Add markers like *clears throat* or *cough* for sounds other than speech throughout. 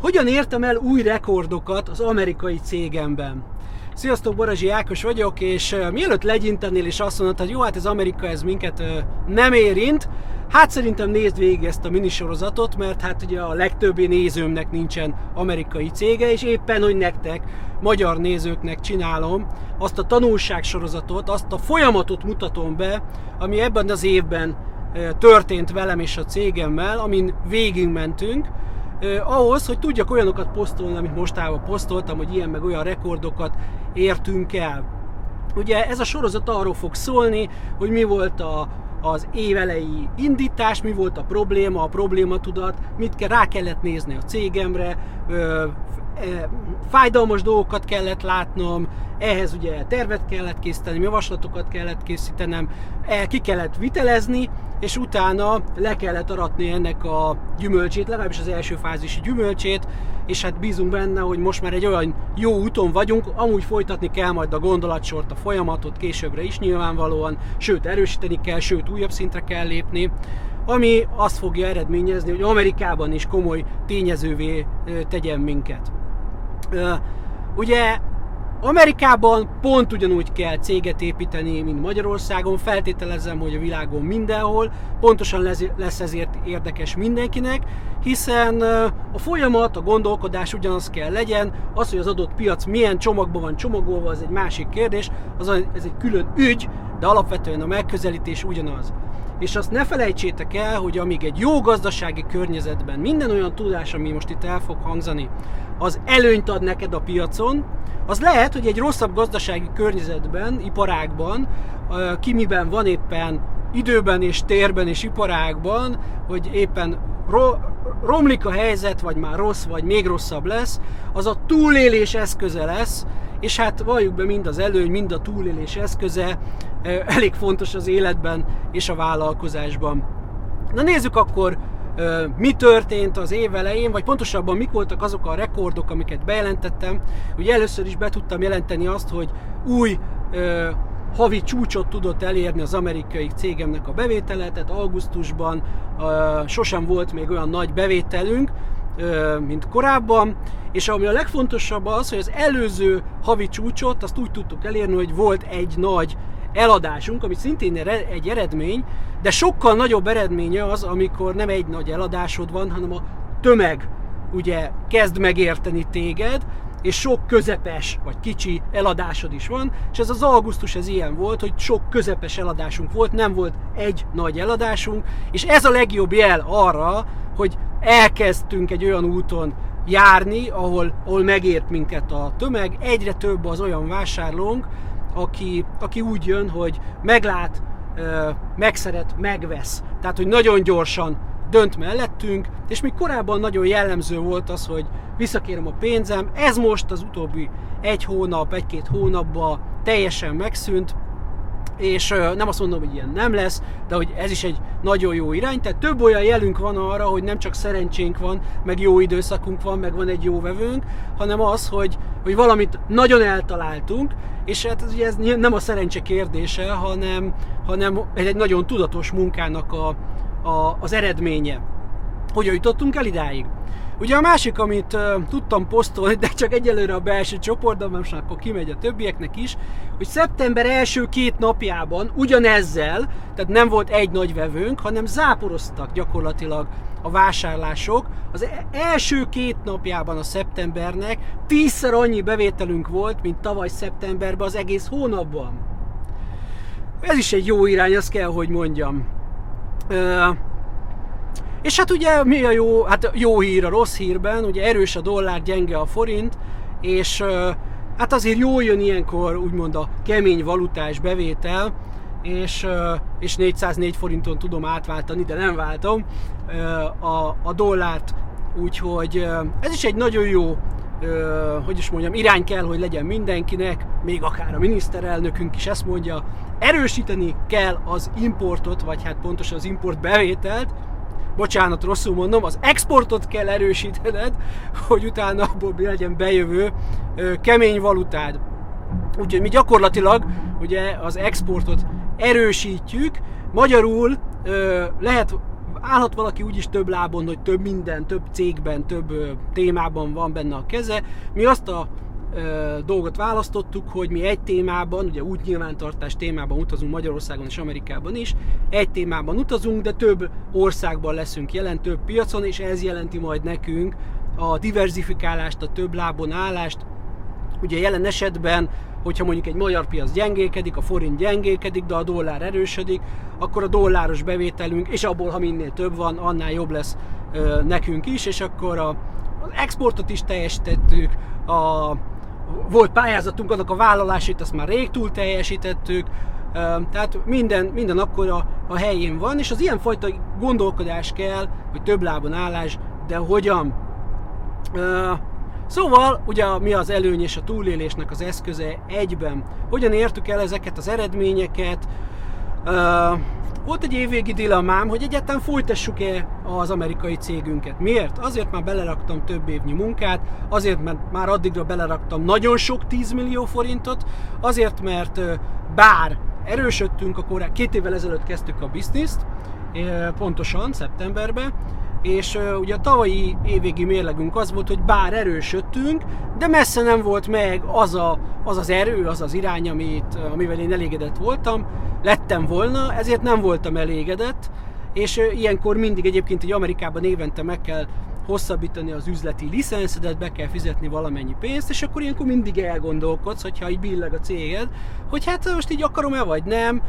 hogyan értem el új rekordokat az amerikai cégemben? Sziasztok, Barazsi Ákos vagyok, és mielőtt legyintenél és azt mondod, hogy jó, hát az Amerika ez minket nem érint, hát szerintem nézd végig ezt a minisorozatot, mert hát ugye a legtöbbi nézőmnek nincsen amerikai cége, és éppen, hogy nektek, magyar nézőknek csinálom azt a tanulságsorozatot, azt a folyamatot mutatom be, ami ebben az évben történt velem és a cégemmel, amin végigmentünk, eh, ahhoz, hogy tudjak olyanokat posztolni, amit mostában posztoltam, hogy ilyen meg olyan rekordokat értünk el. Ugye ez a sorozat arról fog szólni, hogy mi volt a, az évelei indítás, mi volt a probléma, a problématudat, mit kell, rá kellett nézni a cégemre, fájdalmas dolgokat kellett látnom, ehhez ugye tervet kellett készíteni, javaslatokat kellett készítenem, el ki kellett vitelezni, és utána le kellett aratni ennek a gyümölcsét, legalábbis az első fázisi gyümölcsét, és hát bízunk benne, hogy most már egy olyan jó úton vagyunk, amúgy folytatni kell majd a gondolatsort, a folyamatot későbbre is nyilvánvalóan, sőt erősíteni kell, sőt újabb szintre kell lépni, ami azt fogja eredményezni, hogy Amerikában is komoly tényezővé tegyen minket. Ugye Amerikában pont ugyanúgy kell céget építeni, mint Magyarországon. Feltételezem, hogy a világon mindenhol. Pontosan lesz ezért érdekes mindenkinek, hiszen a folyamat, a gondolkodás ugyanaz kell legyen. Az, hogy az adott piac milyen csomagban van csomagolva, az egy másik kérdés. Az, ez egy külön ügy, de alapvetően a megközelítés ugyanaz. És azt ne felejtsétek el, hogy amíg egy jó gazdasági környezetben minden olyan tudás, ami most itt el fog hangzani, az előnyt ad neked a piacon, az lehet, hogy egy rosszabb gazdasági környezetben, iparágban, ki miben van éppen időben és térben és iparágban, hogy éppen ro- romlik a helyzet, vagy már rossz, vagy még rosszabb lesz, az a túlélés eszköze lesz, és hát valljuk be mind az előny, mind a túlélés eszköze elég fontos az életben és a vállalkozásban. Na nézzük akkor, mi történt az év elején, vagy pontosabban mik voltak azok a rekordok, amiket bejelentettem. Ugye először is be tudtam jelenteni azt, hogy új havi csúcsot tudott elérni az amerikai cégemnek a bevétele, tehát augusztusban sosem volt még olyan nagy bevételünk, mint korábban, és ami a legfontosabb az, hogy az előző havi csúcsot azt úgy tudtuk elérni, hogy volt egy nagy eladásunk, ami szintén egy eredmény, de sokkal nagyobb eredménye az, amikor nem egy nagy eladásod van, hanem a tömeg ugye kezd megérteni téged, és sok közepes vagy kicsi eladásod is van, és ez az augusztus ez ilyen volt, hogy sok közepes eladásunk volt, nem volt egy nagy eladásunk, és ez a legjobb jel arra, hogy elkezdtünk egy olyan úton járni, ahol, ahol megért minket a tömeg, egyre több az olyan vásárlónk, aki, aki úgy jön, hogy meglát, megszeret, megvesz. Tehát, hogy nagyon gyorsan dönt mellettünk, és még korábban nagyon jellemző volt az, hogy visszakérem a pénzem, ez most az utóbbi egy hónap, egy-két hónapban teljesen megszűnt, és nem azt mondom, hogy ilyen nem lesz, de hogy ez is egy nagyon jó irány, tehát több olyan jelünk van arra, hogy nem csak szerencsénk van, meg jó időszakunk van, meg van egy jó vevőnk, hanem az, hogy, hogy valamit nagyon eltaláltunk, és hát ugye ez nem a szerencse kérdése, hanem, hanem egy nagyon tudatos munkának a, a, az eredménye. Hogyan jutottunk el idáig? Ugye a másik, amit uh, tudtam posztolni, de csak egyelőre a belső csoportban, most akkor kimegy a többieknek is, hogy szeptember első két napjában ugyanezzel, tehát nem volt egy nagy vevőnk, hanem záporoztak gyakorlatilag a vásárlások. Az e- első két napjában a szeptembernek tízszer annyi bevételünk volt, mint tavaly szeptemberben az egész hónapban. Ez is egy jó irány, azt kell, hogy mondjam. Uh, és hát ugye mi a jó, hát jó hír a rossz hírben, ugye erős a dollár, gyenge a forint, és hát azért jó jön ilyenkor úgymond a kemény valutás bevétel, és, és 404 forinton tudom átváltani, de nem váltom a, a dollárt, úgyhogy ez is egy nagyon jó hogy is mondjam, irány kell, hogy legyen mindenkinek, még akár a miniszterelnökünk is ezt mondja, erősíteni kell az importot, vagy hát pontosan az import bevételt, bocsánat, rosszul mondom, az exportot kell erősítened, hogy utána abból legyen bejövő kemény valutád. Úgyhogy mi gyakorlatilag ugye az exportot erősítjük, magyarul lehet állhat valaki úgyis több lábon, hogy több minden, több cégben, több témában van benne a keze. Mi azt a ö, dolgot választottuk, hogy mi egy témában, ugye úgy nyilvántartás témában utazunk Magyarországon és Amerikában is, egy témában utazunk, de több országban leszünk jelen, több piacon, és ez jelenti majd nekünk a diversifikálást, a több lábon állást. Ugye jelen esetben hogyha mondjuk egy magyar piac gyengélkedik, a forint gyengélkedik, de a dollár erősödik, akkor a dolláros bevételünk, és abból, ha minél több van, annál jobb lesz ö, nekünk is, és akkor a, az exportot is teljesítettük, a, volt pályázatunk, annak a vállalásait azt már rég túl teljesítettük, tehát minden, minden akkor a, a helyén van, és az ilyenfajta gondolkodás kell, hogy több lábon állás, de hogyan? Szóval, ugye mi az előny és a túlélésnek az eszköze egyben? Hogyan értük el ezeket az eredményeket? Volt egy évvégi dilemmám, hogy egyáltalán folytassuk-e az amerikai cégünket. Miért? Azért már beleraktam több évnyi munkát, azért mert már addigra beleraktam nagyon sok 10 millió forintot, azért mert bár erősödtünk, akkor két évvel ezelőtt kezdtük a bizniszt, pontosan szeptemberben, és ugye a tavalyi évvégi mérlegünk az volt, hogy bár erősödtünk, de messze nem volt meg az a, az, az erő, az az irány, amit, amivel én elégedett voltam, lettem volna, ezért nem voltam elégedett, és ilyenkor mindig egyébként egy Amerikában évente meg kell hosszabbítani az üzleti licenszedet, be kell fizetni valamennyi pénzt, és akkor ilyenkor mindig elgondolkodsz, hogyha így billeg a céged, hogy hát most így akarom-e vagy nem.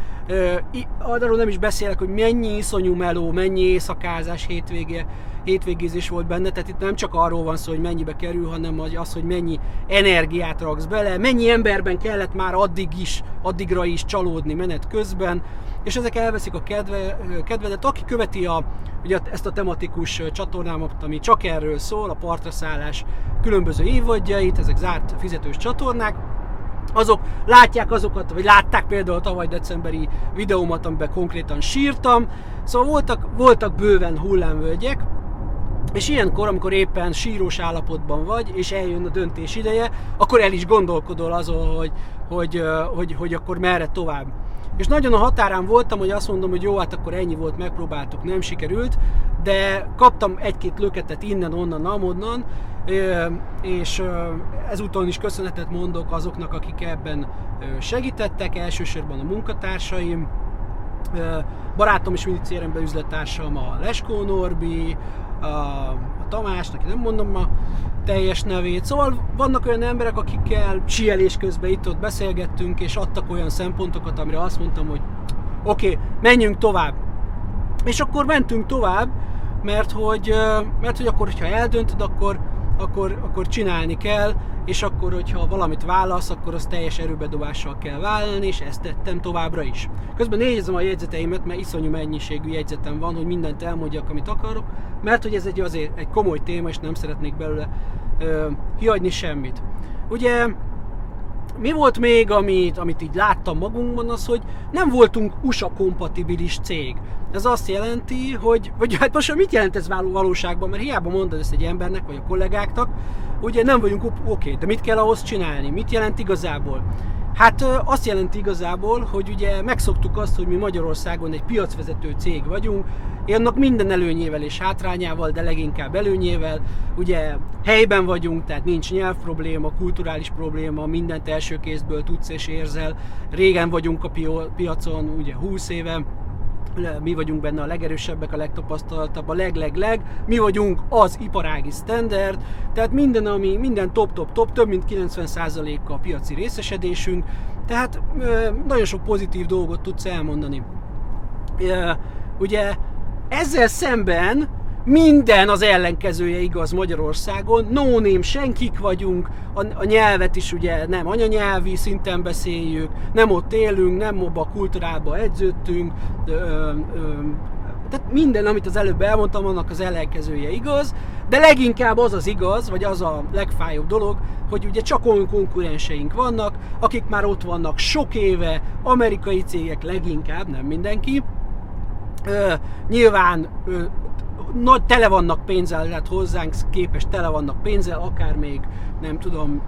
Arról nem is beszélek, hogy mennyi iszonyú meló, mennyi éjszakázás hétvége, hétvégézés volt benne, tehát itt nem csak arról van szó, hogy mennyibe kerül, hanem az, hogy mennyi energiát raksz bele, mennyi emberben kellett már addig is, addigra is csalódni menet közben, és ezek elveszik a kedve, kedvedet. Aki követi a, ugye ezt a tematikus csatornámat, ami csak erről szól, a partraszállás különböző évadjait, ezek zárt fizetős csatornák, azok látják azokat, vagy látták például a tavaly decemberi videómat, amiben konkrétan sírtam, szóval voltak, voltak bőven hullámvölgyek, és ilyenkor, amikor éppen sírós állapotban vagy, és eljön a döntés ideje, akkor el is gondolkodol azon, hogy, hogy, hogy, hogy akkor merre tovább. És nagyon a határán voltam, hogy azt mondom, hogy jó, hát akkor ennyi volt, megpróbáltuk, nem sikerült, de kaptam egy-két löketet innen, onnan, amonnan, és ezúton is köszönetet mondok azoknak, akik ebben segítettek, elsősorban a munkatársaim, barátom és mindig cérembe üzletársam a Leskó Norbi, a, a Tamás, neki nem mondom a teljes nevét. Szóval vannak olyan emberek, akikkel sielés közben itt-ott beszélgettünk, és adtak olyan szempontokat, amire azt mondtam, hogy oké, okay, menjünk tovább. És akkor mentünk tovább, mert hogy, mert hogy akkor, hogyha eldöntöd, akkor, akkor, akkor csinálni kell, és akkor, hogyha valamit válasz, akkor az teljes erőbedobással kell vállalni, és ezt tettem továbbra is. Közben nézem a jegyzeteimet, mert iszonyú mennyiségű jegyzetem van, hogy mindent elmondjak, amit akarok, mert hogy ez egy azért egy komoly téma, és nem szeretnék belőle ö, hihagyni semmit. Ugye mi volt még, amit, amit így láttam magunkban, az, hogy nem voltunk USA-kompatibilis cég. Ez azt jelenti, hogy, vagy hát most mit jelent ez valóságban, mert hiába mondod ezt egy embernek, vagy a kollégáknak, ugye nem vagyunk oké, okay, de mit kell ahhoz csinálni? Mit jelent igazából? Hát azt jelenti igazából, hogy ugye megszoktuk azt, hogy mi Magyarországon egy piacvezető cég vagyunk, annak minden előnyével és hátrányával, de leginkább előnyével. Ugye helyben vagyunk, tehát nincs nyelv probléma, kulturális probléma, mindent első kézből tudsz és érzel. Régen vagyunk a piacon, ugye 20 éve, mi vagyunk benne a legerősebbek, a legtapasztaltabb, a leg-leg-leg, mi vagyunk az iparági standard, tehát minden, ami, minden top-top-top, több mint 90%-a a piaci részesedésünk, tehát nagyon sok pozitív dolgot tudsz elmondani. Ugye ezzel szemben minden az ellenkezője igaz Magyarországon, no name, senkik vagyunk, a, a nyelvet is ugye nem anyanyelvi szinten beszéljük, nem ott élünk, nem abba a kultúrába edződtünk, tehát minden, amit az előbb elmondtam, annak az ellenkezője igaz, de leginkább az az igaz, vagy az a legfájóbb dolog, hogy ugye csak olyan konkurenseink vannak, akik már ott vannak sok éve, amerikai cégek leginkább, nem mindenki, Ö, nyilván ö, nagy tele vannak pénzzel, tehát hozzánk képes tele vannak pénzzel, akár még nem tudom,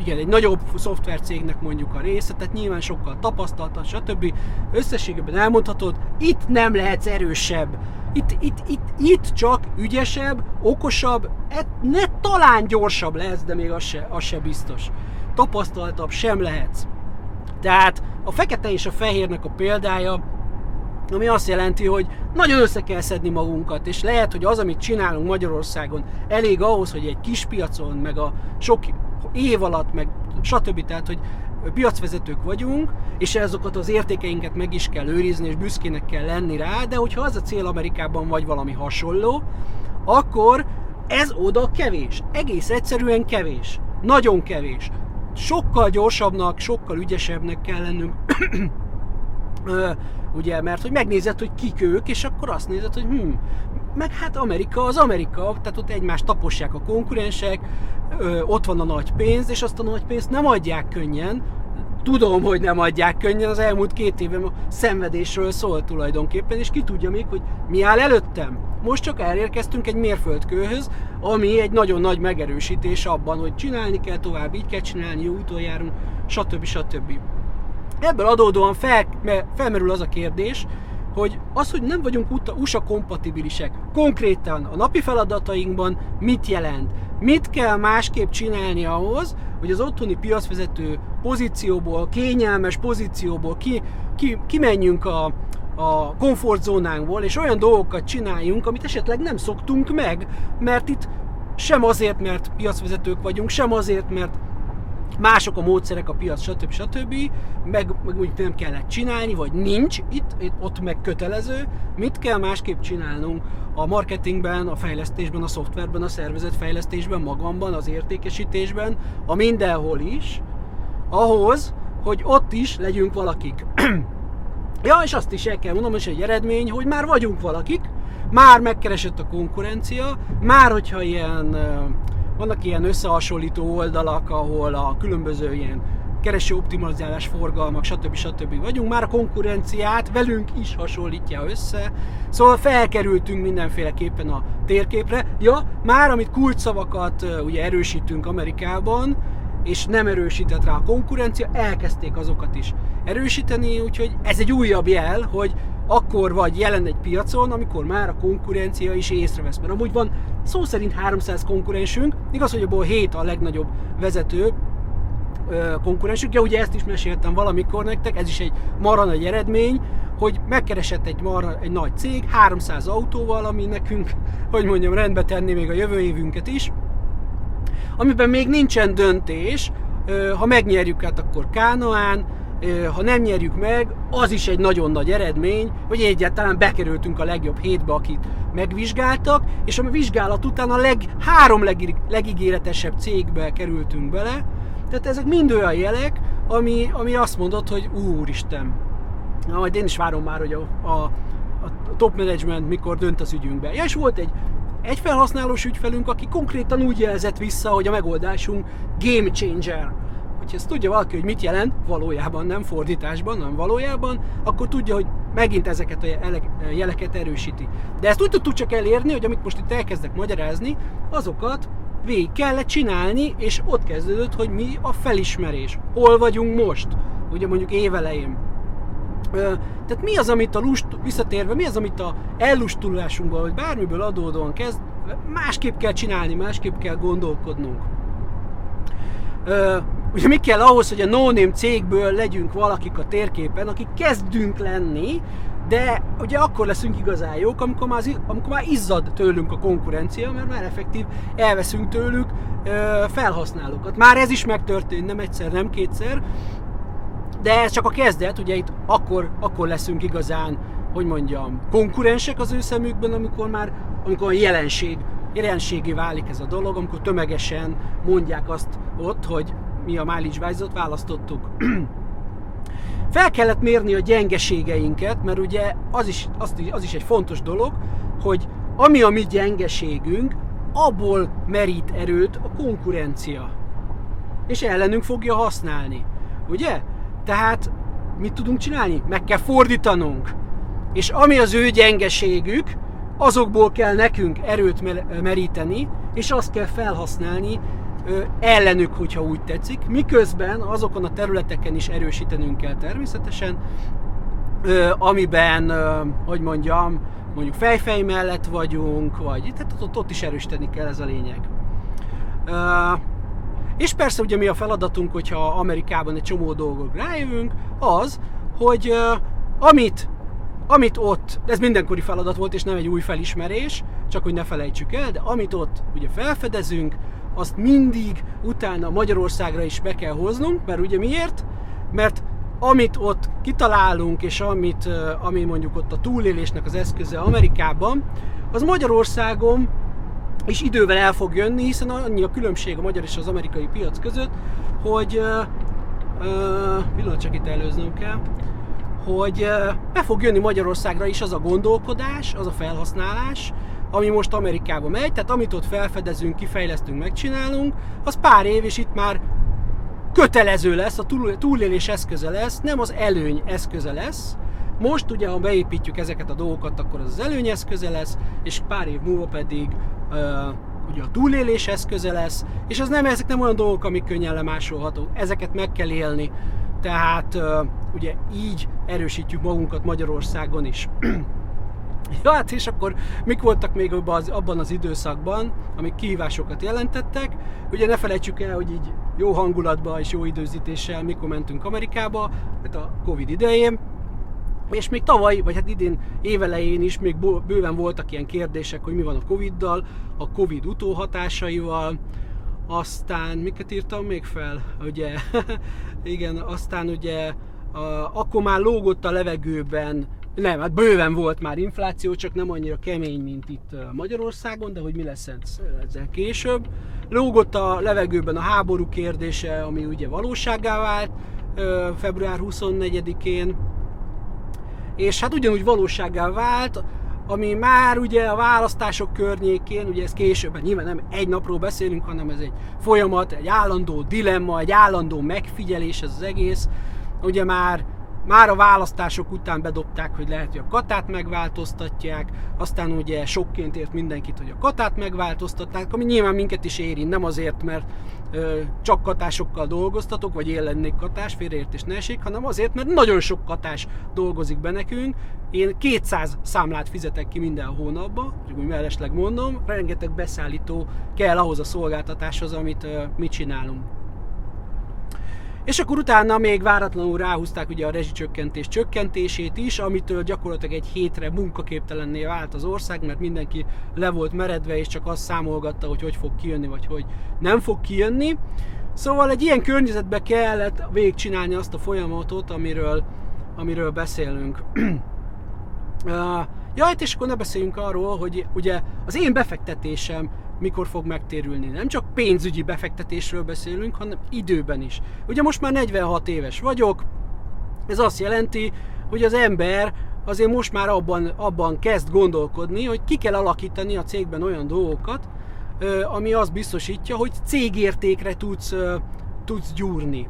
igen, egy nagyobb szoftvercégnek mondjuk a része, tehát nyilván sokkal tapasztaltabb, stb. Összességében elmondhatod, itt nem lehetsz erősebb. Itt, itt, itt, itt csak ügyesebb, okosabb, et, ne talán gyorsabb lesz, de még az se, az se biztos. Tapasztaltabb sem lehetsz. Tehát a fekete és a fehérnek a példája, ami azt jelenti, hogy nagyon össze kell szedni magunkat, és lehet, hogy az, amit csinálunk Magyarországon, elég ahhoz, hogy egy kis piacon, meg a sok év alatt, meg stb. Tehát, hogy piacvezetők vagyunk, és ezokat az értékeinket meg is kell őrizni, és büszkének kell lenni rá, de hogyha az a cél Amerikában vagy valami hasonló, akkor ez oda kevés. Egész egyszerűen kevés. Nagyon kevés. Sokkal gyorsabbnak, sokkal ügyesebbnek kell lennünk. *clears throat* ugye, mert hogy megnézed, hogy kik ők, és akkor azt nézed, hogy hm, meg hát Amerika az Amerika, tehát ott egymást tapossák a konkurensek, ö, ott van a nagy pénz, és azt a nagy pénzt nem adják könnyen, tudom, hogy nem adják könnyen, az elmúlt két évem a szenvedésről szól tulajdonképpen, és ki tudja még, hogy mi áll előttem. Most csak elérkeztünk egy mérföldkőhöz, ami egy nagyon nagy megerősítés abban, hogy csinálni kell tovább, így kell csinálni, jó úton járunk, stb. stb. Ebből adódóan fel, felmerül az a kérdés, hogy az, hogy nem vagyunk USA kompatibilisek, konkrétan a napi feladatainkban mit jelent? Mit kell másképp csinálni ahhoz, hogy az otthoni piacvezető pozícióból, kényelmes pozícióból ki, ki, kimenjünk a, a komfortzónánkból, és olyan dolgokat csináljunk, amit esetleg nem szoktunk meg, mert itt sem azért, mert piacvezetők vagyunk, sem azért, mert mások a módszerek, a piac, stb. stb. Meg, meg úgy nem kellett csinálni, vagy nincs, itt, itt, ott meg kötelező. Mit kell másképp csinálnunk a marketingben, a fejlesztésben, a szoftverben, a szervezetfejlesztésben, magamban, az értékesítésben, a mindenhol is, ahhoz, hogy ott is legyünk valakik. *clears throat* ja, és azt is el kell mondanom, hogy egy eredmény, hogy már vagyunk valakik, már megkeresett a konkurencia, már hogyha ilyen vannak ilyen összehasonlító oldalak, ahol a különböző ilyen kereső optimalizálás forgalmak, stb. stb. vagyunk, már a konkurenciát velünk is hasonlítja össze, szóval felkerültünk mindenféleképpen a térképre. Ja, már amit kulcsszavakat ugye erősítünk Amerikában, és nem erősített rá a konkurencia, elkezdték azokat is erősíteni, úgyhogy ez egy újabb jel, hogy akkor vagy jelen egy piacon, amikor már a konkurencia is észrevesz. Mert amúgy van szó szerint 300 konkurensünk, igaz, hogy abból 7 a legnagyobb vezető konkurensünk. Ja, ugye ezt is meséltem valamikor nektek, ez is egy marha nagy eredmény, hogy megkeresett egy, marha, egy nagy cég 300 autóval, ami nekünk, *laughs* hogy mondjam, rendbe tenni még a jövő évünket is, amiben még nincsen döntés, ha megnyerjük át, akkor Kánoán, ha nem nyerjük meg, az is egy nagyon nagy eredmény, hogy egyáltalán bekerültünk a legjobb hétbe, akit megvizsgáltak, és a vizsgálat után a leg, három leg, legígéretesebb cégbe kerültünk bele. Tehát ezek mind olyan jelek, ami, ami azt mondott, hogy úristen, na majd én is várom már, hogy a, a, a top management mikor dönt az ügyünkbe. Ja, és volt egy egy felhasználós ügyfelünk, aki konkrétan úgy jelzett vissza, hogy a megoldásunk game changer Hogyha ezt tudja valaki, hogy mit jelent, valójában nem fordításban, nem valójában, akkor tudja, hogy megint ezeket a jeleket erősíti. De ezt úgy tudtuk csak elérni, hogy amit most itt elkezdek magyarázni, azokat végig kellett csinálni, és ott kezdődött, hogy mi a felismerés. Hol vagyunk most? Ugye mondjuk évelején. Tehát mi az, amit a lust, visszatérve, mi az, amit a ellustulásunkban, vagy bármiből adódóan kezd, másképp kell csinálni, másképp kell gondolkodnunk. Ugye mi kell ahhoz, hogy a no-name cégből legyünk valakik a térképen, akik kezdünk lenni, de ugye akkor leszünk igazán jók, amikor már, amikor már izzad tőlünk a konkurencia, mert már effektív elveszünk tőlük ö, felhasználókat. Már ez is megtörtént, nem egyszer, nem kétszer, de ez csak a kezdet, ugye itt akkor, akkor leszünk igazán, hogy mondjam, konkurensek az ő szemükben, amikor már amikor a jelenség, jelenségé válik ez a dolog, amikor tömegesen mondják azt ott, hogy mi a mileage wise választottuk. *clears throat* Fel kellett mérni a gyengeségeinket, mert ugye az is, az, az is egy fontos dolog, hogy ami a mi gyengeségünk, abból merít erőt a konkurencia. És ellenünk fogja használni. Ugye? Tehát mit tudunk csinálni? Meg kell fordítanunk. És ami az ő gyengeségük, azokból kell nekünk erőt meríteni, és azt kell felhasználni ellenük, hogyha úgy tetszik, miközben azokon a területeken is erősítenünk kell természetesen, amiben, hogy mondjam, mondjuk fejfej mellett vagyunk, vagy tehát ott, ott is erősíteni kell ez a lényeg. És persze ugye mi a feladatunk, hogyha Amerikában egy csomó dolgok rájövünk, az, hogy amit, amit ott, ez mindenkori feladat volt, és nem egy új felismerés, csak hogy ne felejtsük el, de amit ott ugye felfedezünk, azt mindig utána Magyarországra is be kell hoznunk, mert ugye miért? Mert amit ott kitalálunk, és amit, ami mondjuk ott a túlélésnek az eszköze Amerikában, az Magyarországon is idővel el fog jönni, hiszen annyi a különbség a magyar és az amerikai piac között, hogy uh, pillanat csak itt előznöm kell, hogy uh, be fog jönni Magyarországra is az a gondolkodás, az a felhasználás, ami most Amerikába megy, tehát amit ott felfedezünk, kifejlesztünk, megcsinálunk, az pár év, és itt már kötelező lesz, a túlélés eszköze lesz, nem az előny eszköze lesz. Most ugye, ha beépítjük ezeket a dolgokat, akkor az az előny eszköze lesz, és pár év múlva pedig uh, ugye a túlélés eszköze lesz, és az nem, ezek nem olyan dolgok, amik könnyen lemásolhatók, ezeket meg kell élni. Tehát uh, ugye így erősítjük magunkat Magyarországon is. *clears throat* Ja, hát és akkor mik voltak még abban az időszakban, amik kihívásokat jelentettek. Ugye ne felejtsük el, hogy így jó hangulatban és jó időzítéssel mikor mentünk Amerikába, hát a Covid idején, és még tavaly, vagy hát idén évelején is még bőven voltak ilyen kérdések, hogy mi van a Covid-dal, a Covid utóhatásaival, aztán miket írtam még fel? Ugye, *laughs* igen, aztán ugye a, akkor már lógott a levegőben nem, hát bőven volt már infláció, csak nem annyira kemény, mint itt Magyarországon, de hogy mi lesz ezzel később. Lógott a levegőben a háború kérdése, ami ugye valóságá vált február 24-én, és hát ugyanúgy valóságá vált, ami már ugye a választások környékén, ugye ez később, nyilván nem egy napról beszélünk, hanem ez egy folyamat, egy állandó dilemma, egy állandó megfigyelés ez az egész. Ugye már már a választások után bedobták, hogy lehet, hogy a katát megváltoztatják, aztán ugye sokként ért mindenkit, hogy a katát megváltoztatták, ami nyilván minket is érint, nem azért, mert ö, csak katásokkal dolgoztatok, vagy én lennék katás, félreértés ne esik, hanem azért, mert nagyon sok katás dolgozik be nekünk. Én 200 számlát fizetek ki minden hónapban, csak úgy mellesleg mondom, rengeteg beszállító kell ahhoz a szolgáltatáshoz, amit ö, mi csinálunk. És akkor utána még váratlanul ráhúzták ugye a rezsicsökkentés csökkentését is, amitől gyakorlatilag egy hétre munkaképtelenné vált az ország, mert mindenki le volt meredve, és csak azt számolgatta, hogy hogy fog kijönni, vagy hogy nem fog kijönni. Szóval egy ilyen környezetbe kellett végigcsinálni azt a folyamatot, amiről, amiről beszélünk. *clears throat* ja, hát és akkor ne beszéljünk arról, hogy ugye az én befektetésem mikor fog megtérülni. Nem csak pénzügyi befektetésről beszélünk, hanem időben is. Ugye most már 46 éves vagyok, ez azt jelenti, hogy az ember azért most már abban, abban kezd gondolkodni, hogy ki kell alakítani a cégben olyan dolgokat, ami azt biztosítja, hogy cégértékre tudsz, tudsz gyúrni.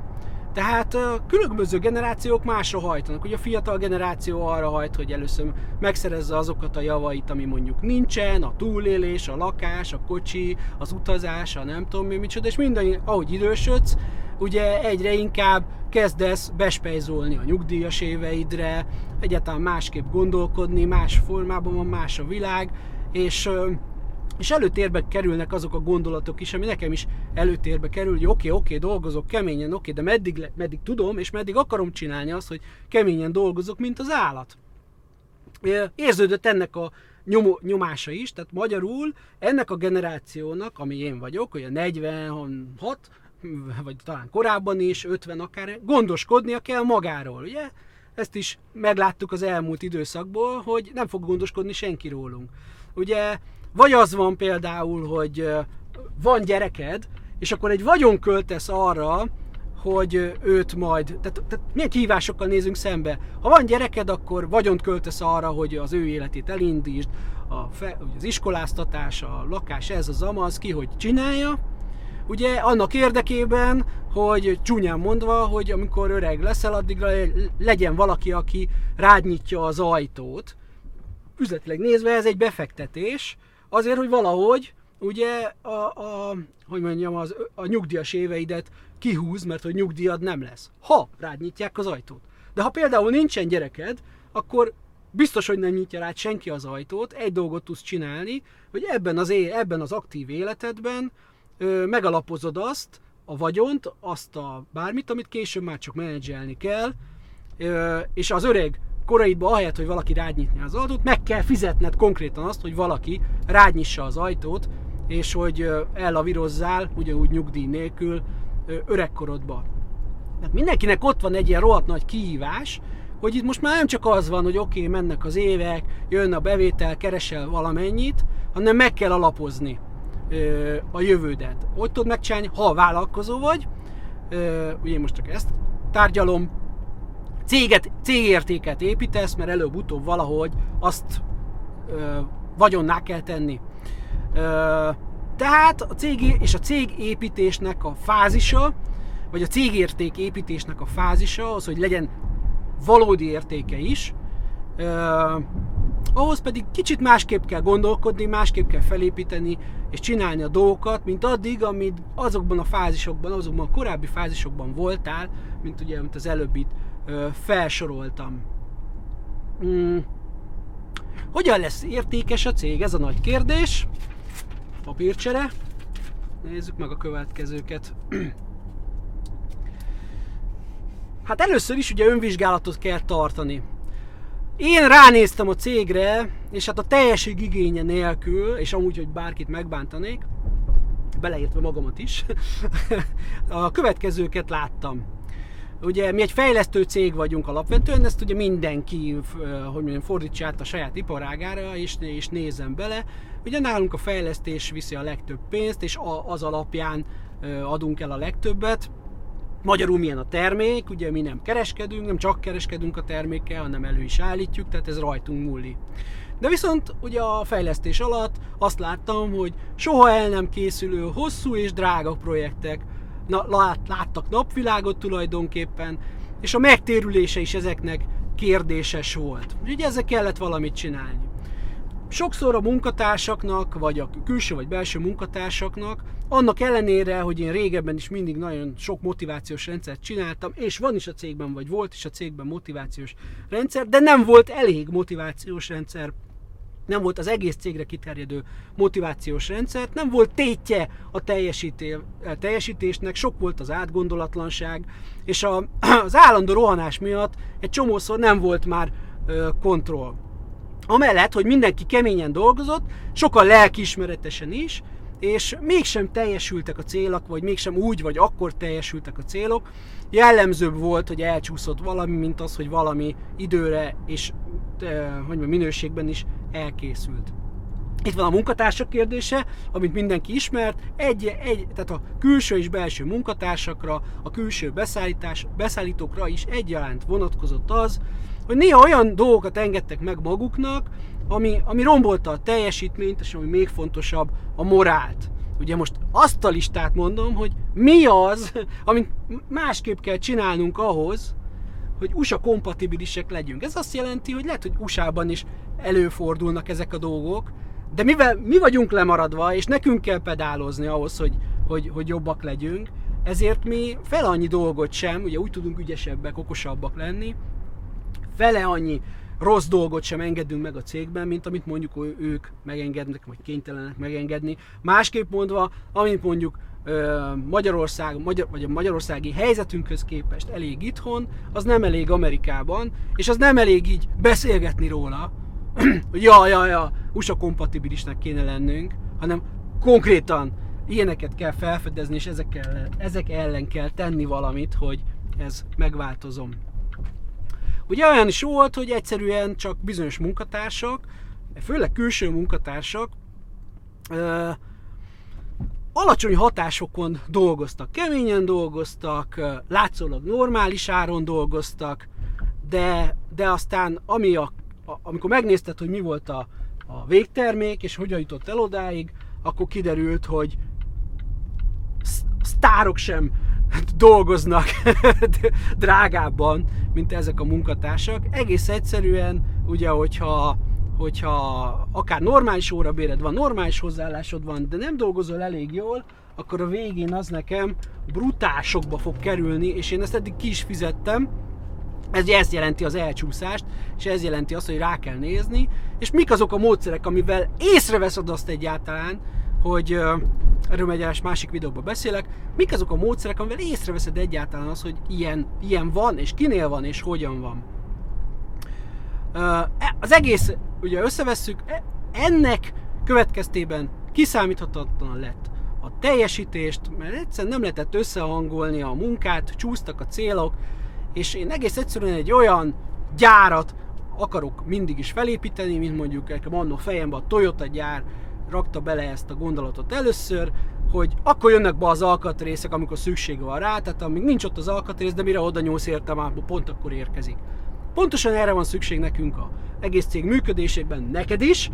Tehát különböző generációk másra hajtanak. Ugye a fiatal generáció arra hajt, hogy először megszerezze azokat a javait, ami mondjuk nincsen, a túlélés, a lakás, a kocsi, az utazás, a nem tudom mi micsoda, és minden, ahogy idősödsz, ugye egyre inkább kezdesz bespejzolni a nyugdíjas éveidre, egyáltalán másképp gondolkodni, más formában van más a világ, és és előtérbe kerülnek azok a gondolatok is, ami nekem is előtérbe kerül, hogy oké, okay, oké, okay, dolgozok keményen, oké, okay, de meddig, meddig tudom, és meddig akarom csinálni azt, hogy keményen dolgozok, mint az állat. Érződött ennek a nyom, nyomása is, tehát magyarul ennek a generációnak, ami én vagyok, hogy a 46, vagy talán korábban is, 50 akár, gondoskodnia kell magáról, ugye? Ezt is megláttuk az elmúlt időszakból, hogy nem fog gondoskodni senki rólunk. Ugye vagy az van például, hogy van gyereked, és akkor egy vagyon költesz arra, hogy őt majd, tehát, tehát milyen kihívásokkal nézünk szembe. Ha van gyereked, akkor vagyont költesz arra, hogy az ő életét elindítsd, a fe, az iskoláztatás, a lakás, ez az amaz, ki hogy csinálja. Ugye annak érdekében, hogy csúnyán mondva, hogy amikor öreg leszel, addigra legyen valaki, aki rádnyitja az ajtót. Üzletileg nézve ez egy befektetés, Azért, hogy valahogy ugye a, a hogy mondjam, az, a nyugdíjas éveidet kihúz, mert hogy nyugdíjad nem lesz. Ha rád nyitják az ajtót. De ha például nincsen gyereked, akkor biztos, hogy nem nyitja rá senki az ajtót, egy dolgot tudsz csinálni, hogy ebben az, é- ebben az aktív életedben ö, megalapozod azt, a vagyont, azt a bármit, amit később már csak menedzselni kell, ö, és az öreg koraidban ahelyett, hogy valaki rányitni az ajtót, meg kell fizetned konkrétan azt, hogy valaki rányissa az ajtót, és hogy ellavírozzál, ugyanúgy nyugdíj nélkül öregkorodba. Tehát mindenkinek ott van egy ilyen rohadt nagy kihívás, hogy itt most már nem csak az van, hogy oké, okay, mennek az évek, jön a bevétel, keresel valamennyit, hanem meg kell alapozni ö, a jövődet. Hogy tudod megcsinálni, ha vállalkozó vagy, ö, ugye most csak ezt tárgyalom, céget, cégértéket építesz, mert előbb-utóbb valahogy azt ö, vagyonná kell tenni. Ö, tehát a cég és a cég építésnek a fázisa, vagy a cégérték építésnek a fázisa az, hogy legyen valódi értéke is, uh, ahhoz pedig kicsit másképp kell gondolkodni, másképp kell felépíteni és csinálni a dolgokat, mint addig, amit azokban a fázisokban, azokban a korábbi fázisokban voltál, mint ugye, amit az előbb felsoroltam. Hmm. Hogyan lesz értékes a cég? Ez a nagy kérdés. Papírcsere. Nézzük meg a következőket. *clears throat* Hát először is ugye önvizsgálatot kell tartani. Én ránéztem a cégre, és hát a teljesség igénye nélkül, és amúgy, hogy bárkit megbántanék, beleértve magamat is, *laughs* a következőket láttam. Ugye mi egy fejlesztő cég vagyunk alapvetően, ezt ugye mindenki, hogy mondjam, fordítsa át a saját iparágára, és, és nézem bele. Ugye nálunk a fejlesztés viszi a legtöbb pénzt, és az alapján adunk el a legtöbbet. Magyarul milyen a termék, ugye mi nem kereskedünk, nem csak kereskedünk a termékkel, hanem elő is állítjuk, tehát ez rajtunk múli. De viszont ugye a fejlesztés alatt azt láttam, hogy soha el nem készülő, hosszú és drága projektek lát, láttak napvilágot tulajdonképpen, és a megtérülése is ezeknek kérdéses volt. Ugye ezzel kellett valamit csinálni sokszor a munkatársaknak, vagy a külső vagy belső munkatársaknak, annak ellenére, hogy én régebben is mindig nagyon sok motivációs rendszert csináltam, és van is a cégben, vagy volt is a cégben motivációs rendszer, de nem volt elég motivációs rendszer nem volt az egész cégre kiterjedő motivációs rendszert, nem volt tétje a teljesítésnek, sok volt az átgondolatlanság, és a, *clears throat* az állandó rohanás miatt egy csomószor nem volt már ö, kontroll. Amellett, hogy mindenki keményen dolgozott, sokkal lelkiismeretesen is, és mégsem teljesültek a célok, vagy mégsem úgy, vagy akkor teljesültek a célok. Jellemzőbb volt, hogy elcsúszott valami, mint az, hogy valami időre és hogy minőségben is elkészült. Itt van a munkatársak kérdése, amit mindenki ismert, egy, egy, tehát a külső és belső munkatársakra, a külső beszállítás, beszállítókra is egyaránt vonatkozott az, hogy néha olyan dolgokat engedtek meg maguknak, ami, ami rombolta a teljesítményt, és ami még fontosabb, a morált. Ugye most azt a listát mondom, hogy mi az, amit másképp kell csinálnunk ahhoz, hogy USA kompatibilisek legyünk. Ez azt jelenti, hogy lehet, hogy USA-ban is előfordulnak ezek a dolgok, de mivel mi vagyunk lemaradva, és nekünk kell pedálozni ahhoz, hogy, hogy, hogy jobbak legyünk, ezért mi fel annyi dolgot sem, ugye úgy tudunk ügyesebbek, okosabbak lenni, fele annyi rossz dolgot sem engedünk meg a cégben, mint amit mondjuk ők megengednek, vagy kénytelenek megengedni. Másképp mondva, amit mondjuk Magyarország, magyar, vagy a magyarországi helyzetünkhöz képest elég itthon, az nem elég Amerikában, és az nem elég így beszélgetni róla, *clears throat* hogy ja, ja, ja, USA kompatibilisnek kéne lennünk, hanem konkrétan ilyeneket kell felfedezni, és ezekkel, ezek ellen kell tenni valamit, hogy ez megváltozom. Ugye olyan is volt, hogy egyszerűen csak bizonyos munkatársak, főleg külső munkatársak, ö, alacsony hatásokon dolgoztak, keményen dolgoztak, látszólag normális áron dolgoztak, de, de aztán ami a, a, amikor megnézted, hogy mi volt a, a végtermék, és hogyan jutott el odáig, akkor kiderült, hogy sztárok sem dolgoznak *laughs* drágábban, mint ezek a munkatársak. Egész egyszerűen, ugye, hogyha hogyha akár normális órabéred van, normális hozzáállásod van, de nem dolgozol elég jól, akkor a végén az nekem brutálsokba fog kerülni, és én ezt eddig ki is fizettem, Ez, ez jelenti az elcsúszást, és ez jelenti azt, hogy rá kell nézni, és mik azok a módszerek, amivel észreveszed azt egyáltalán, hogy erről egy másik videóban beszélek, mik azok a módszerek, amivel észreveszed egyáltalán azt, hogy ilyen, ilyen van, és kinél van, és hogyan van. Uh, az egész, ugye összevesszük, e, ennek következtében kiszámíthatatlan lett a teljesítést, mert egyszerűen nem lehetett összehangolni a munkát, csúsztak a célok, és én egész egyszerűen egy olyan gyárat akarok mindig is felépíteni, mint mondjuk nekem fejemben a Toyota gyár rakta bele ezt a gondolatot először, hogy akkor jönnek be az alkatrészek, amikor szükség van rá, tehát amíg nincs ott az alkatrész, de mire oda nyúlsz érte, már pont akkor érkezik. Pontosan erre van szükség nekünk a egész cég működésében, neked is,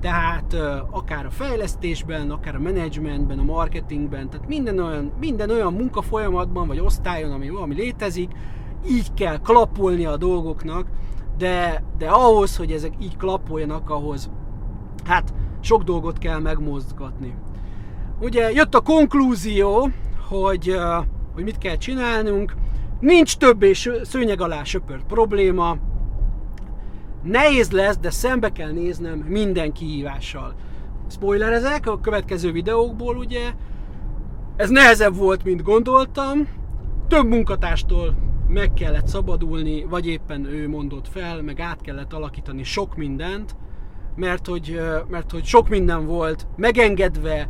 tehát akár a fejlesztésben, akár a menedzsmentben, a marketingben, tehát minden olyan, minden olyan munkafolyamatban vagy osztályon, ami, ami létezik, így kell klappolni a dolgoknak, de, de ahhoz, hogy ezek így klappoljanak, ahhoz hát sok dolgot kell megmozgatni. Ugye jött a konklúzió, hogy, hogy mit kell csinálnunk, nincs többé szőnyeg alá söpört probléma, nehéz lesz, de szembe kell néznem minden kihívással. Spoiler ezek a következő videókból ugye, ez nehezebb volt, mint gondoltam, több munkatástól meg kellett szabadulni, vagy éppen ő mondott fel, meg át kellett alakítani sok mindent, mert hogy, mert hogy sok minden volt megengedve,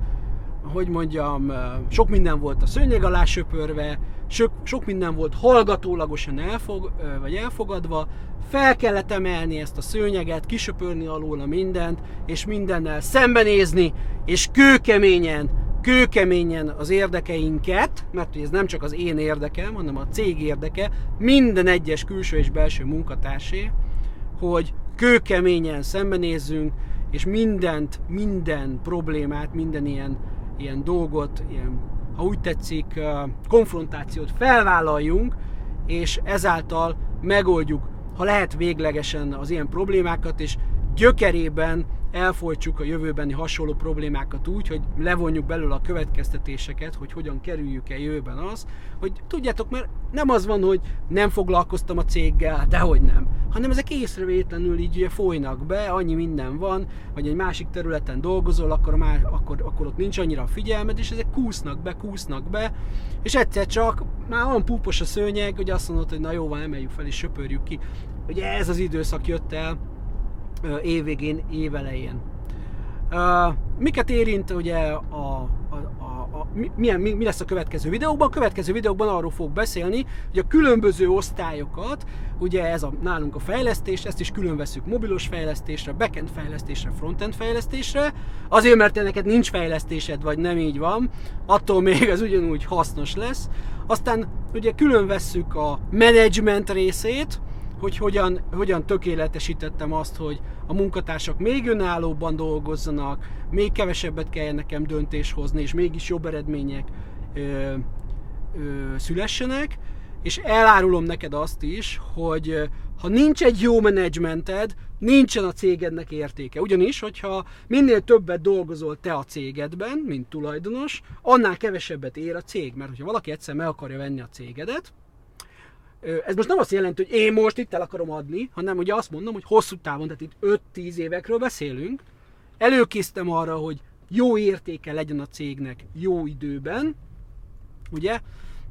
hogy mondjam, sok minden volt a szőnyeg alá söpörve, sok, sok minden volt hallgatólagosan elfog, vagy elfogadva, fel kellett emelni ezt a szőnyeget, kisöpörni alóla mindent, és mindennel szembenézni, és kőkeményen, kőkeményen az érdekeinket, mert ez nem csak az én érdekem, hanem a cég érdeke, minden egyes külső és belső munkatársé, hogy kőkeményen szembenézzünk, és mindent, minden problémát, minden ilyen, ilyen dolgot, ilyen, ha úgy tetszik, konfrontációt felvállaljunk, és ezáltal megoldjuk, ha lehet véglegesen az ilyen problémákat, és gyökerében elfolytsuk a jövőbeni hasonló problémákat úgy, hogy levonjuk belőle a következtetéseket, hogy hogyan kerüljük el jövőben az, hogy tudjátok, mert nem az van, hogy nem foglalkoztam a céggel, dehogy nem, hanem ezek észrevétlenül így ugye folynak be, annyi minden van, vagy egy másik területen dolgozol, akkor, már, akkor, akkor ott nincs annyira a figyelmed, és ezek kúsznak be, kúsznak be, és egyszer csak már olyan púpos a szőnyeg, hogy azt mondod, hogy na jó, van, emeljük fel és söpörjük ki. Ugye ez az időszak jött el, évvégén, évelején. Miket érint ugye a, a, a, a mi, milyen, mi, mi lesz a következő videóban? A következő videóban arról fog beszélni, hogy a különböző osztályokat, ugye ez a, nálunk a fejlesztés, ezt is külön veszük mobilos fejlesztésre, backend fejlesztésre, frontend fejlesztésre, azért mert te neked nincs fejlesztésed, vagy nem így van, attól még ez ugyanúgy hasznos lesz. Aztán ugye külön vesszük a management részét, hogy hogyan, hogyan tökéletesítettem azt, hogy a munkatársak még önállóban dolgozzanak, még kevesebbet kelljen nekem döntés hozni, és mégis jobb eredmények ö, ö, szülessenek, és elárulom neked azt is, hogy ha nincs egy jó menedzsmented, nincsen a cégednek értéke. Ugyanis, hogyha minél többet dolgozol te a cégedben, mint tulajdonos, annál kevesebbet ér a cég. Mert hogyha valaki egyszer meg akarja venni a cégedet, ez most nem azt jelenti, hogy én most itt el akarom adni, hanem ugye azt mondom, hogy hosszú távon, tehát itt 5-10 évekről beszélünk. Előkészítem arra, hogy jó értéke legyen a cégnek jó időben, ugye?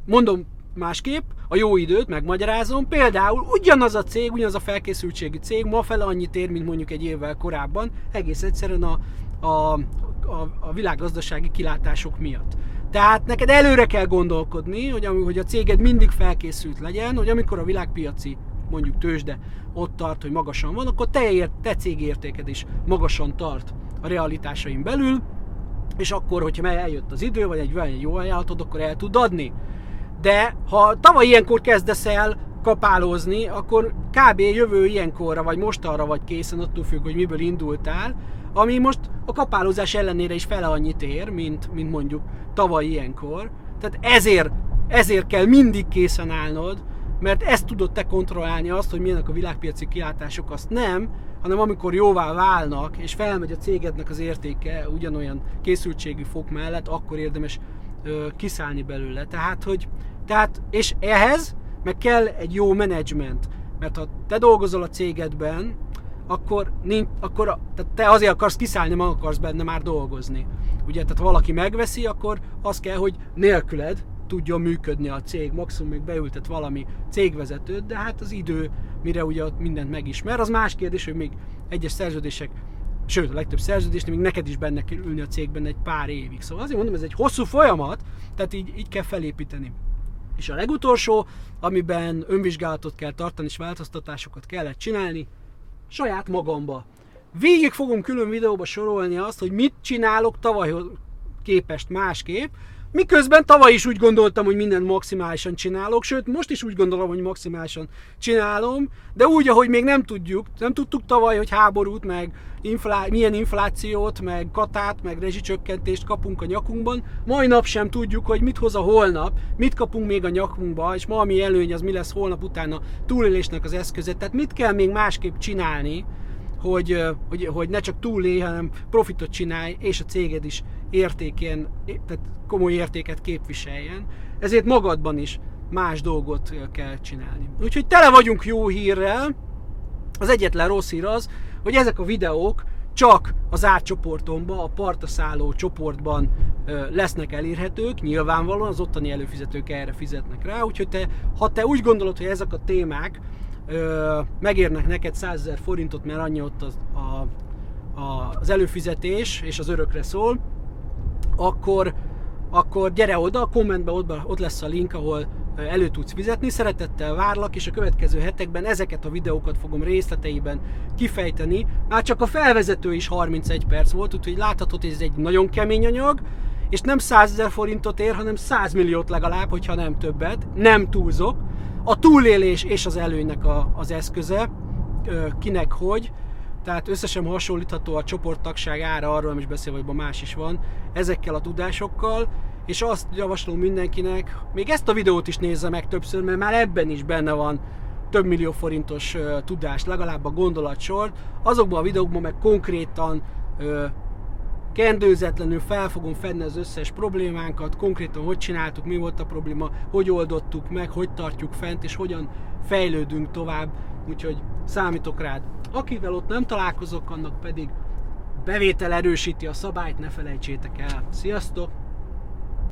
Mondom másképp, a jó időt megmagyarázom, például ugyanaz a cég, ugyanaz a felkészültségi cég ma fel annyit ér, mint mondjuk egy évvel korábban, egész egyszerűen a, a, a, a világgazdasági kilátások miatt. Tehát neked előre kell gondolkodni, hogy, hogy a céged mindig felkészült legyen, hogy amikor a világpiaci mondjuk tőzsde ott tart, hogy magasan van, akkor te, ért, te cégértéked is magasan tart a realitásaim belül, és akkor, hogyha eljött az idő, vagy egy, egy jó ajánlatod, akkor el tud adni. De ha tavaly ilyenkor kezdesz el kapálózni, akkor kb. jövő ilyenkorra, vagy mostanra vagy készen, attól függ, hogy miből indultál, ami most a kapálózás ellenére is fele annyit ér, mint, mint mondjuk tavaly ilyenkor. Tehát ezért, ezért kell mindig készen állnod, mert ezt tudod te kontrollálni azt, hogy milyenek a világpiaci kilátások, azt nem, hanem amikor jóvá válnak, és felmegy a cégednek az értéke ugyanolyan készültségi fok mellett, akkor érdemes ö, kiszállni belőle. Tehát, hogy, tehát, és ehhez meg kell egy jó menedzsment. Mert ha te dolgozol a cégedben, akkor, nincs, akkor tehát te azért akarsz kiszállni, nem akarsz benne már dolgozni. Ugye, tehát ha valaki megveszi, akkor az kell, hogy nélküled tudjon működni a cég, maximum még beültet valami cégvezetőt, de hát az idő, mire ugye ott mindent megismer, az más kérdés, hogy még egyes szerződések sőt, a legtöbb szerződésnél még neked is benne kell ülni a cégben egy pár évig. Szóval azért mondom, ez egy hosszú folyamat, tehát így, így kell felépíteni. És a legutolsó, amiben önvizsgálatot kell tartani és változtatásokat kellett csinálni, saját magamba. Végig fogom külön videóba sorolni azt, hogy mit csinálok tavaly képest másképp, Miközben tavaly is úgy gondoltam, hogy mindent maximálisan csinálok, sőt most is úgy gondolom, hogy maximálisan csinálom, de úgy, ahogy még nem tudjuk, nem tudtuk tavaly, hogy háborút, meg inflá- milyen inflációt, meg katát, meg rezsicsökkentést kapunk a nyakunkban, mai nap sem tudjuk, hogy mit hoz a holnap, mit kapunk még a nyakunkba, és ma ami előny, az mi lesz holnap után a túlélésnek az eszköze, tehát mit kell még másképp csinálni, hogy, hogy, hogy ne csak túlélj, hanem profitot csinálj, és a céged is értékén, tehát komoly értéket képviseljen. Ezért magadban is más dolgot kell csinálni. Úgyhogy tele vagyunk jó hírrel. Az egyetlen rossz hír az, hogy ezek a videók csak az átcsoportomban, a partaszálló csoportban lesznek elérhetők, nyilvánvalóan az ottani előfizetők erre fizetnek rá, úgyhogy te, ha te úgy gondolod, hogy ezek a témák ö, megérnek neked 100 ezer forintot, mert annyi ott az, a, a, az előfizetés, és az örökre szól, akkor, akkor gyere oda, a kommentben ott, ott lesz a link, ahol elő tudsz fizetni. Szeretettel várlak, és a következő hetekben ezeket a videókat fogom részleteiben kifejteni. Már csak a felvezető is 31 perc volt, úgyhogy láthatod, hogy ez egy nagyon kemény anyag, és nem 100 ezer forintot ér, hanem 100 milliót legalább, hogyha nem többet. Nem túlzok a túlélés és az előnynek a, az eszköze, kinek hogy, tehát összesen hasonlítható a csoporttagság ára, arról nem is beszélve, hogy más is van, ezekkel a tudásokkal, és azt javaslom mindenkinek, még ezt a videót is nézze meg többször, mert már ebben is benne van több millió forintos tudás, legalább a gondolatsor. Azokban a videókban meg konkrétan kendőzetlenül fel fogom fedni az összes problémánkat, konkrétan hogy csináltuk, mi volt a probléma, hogy oldottuk meg, hogy tartjuk fent, és hogyan fejlődünk tovább, úgyhogy számítok rád. Akivel ott nem találkozok, annak pedig bevétel erősíti a szabályt, ne felejtsétek el. Sziasztok!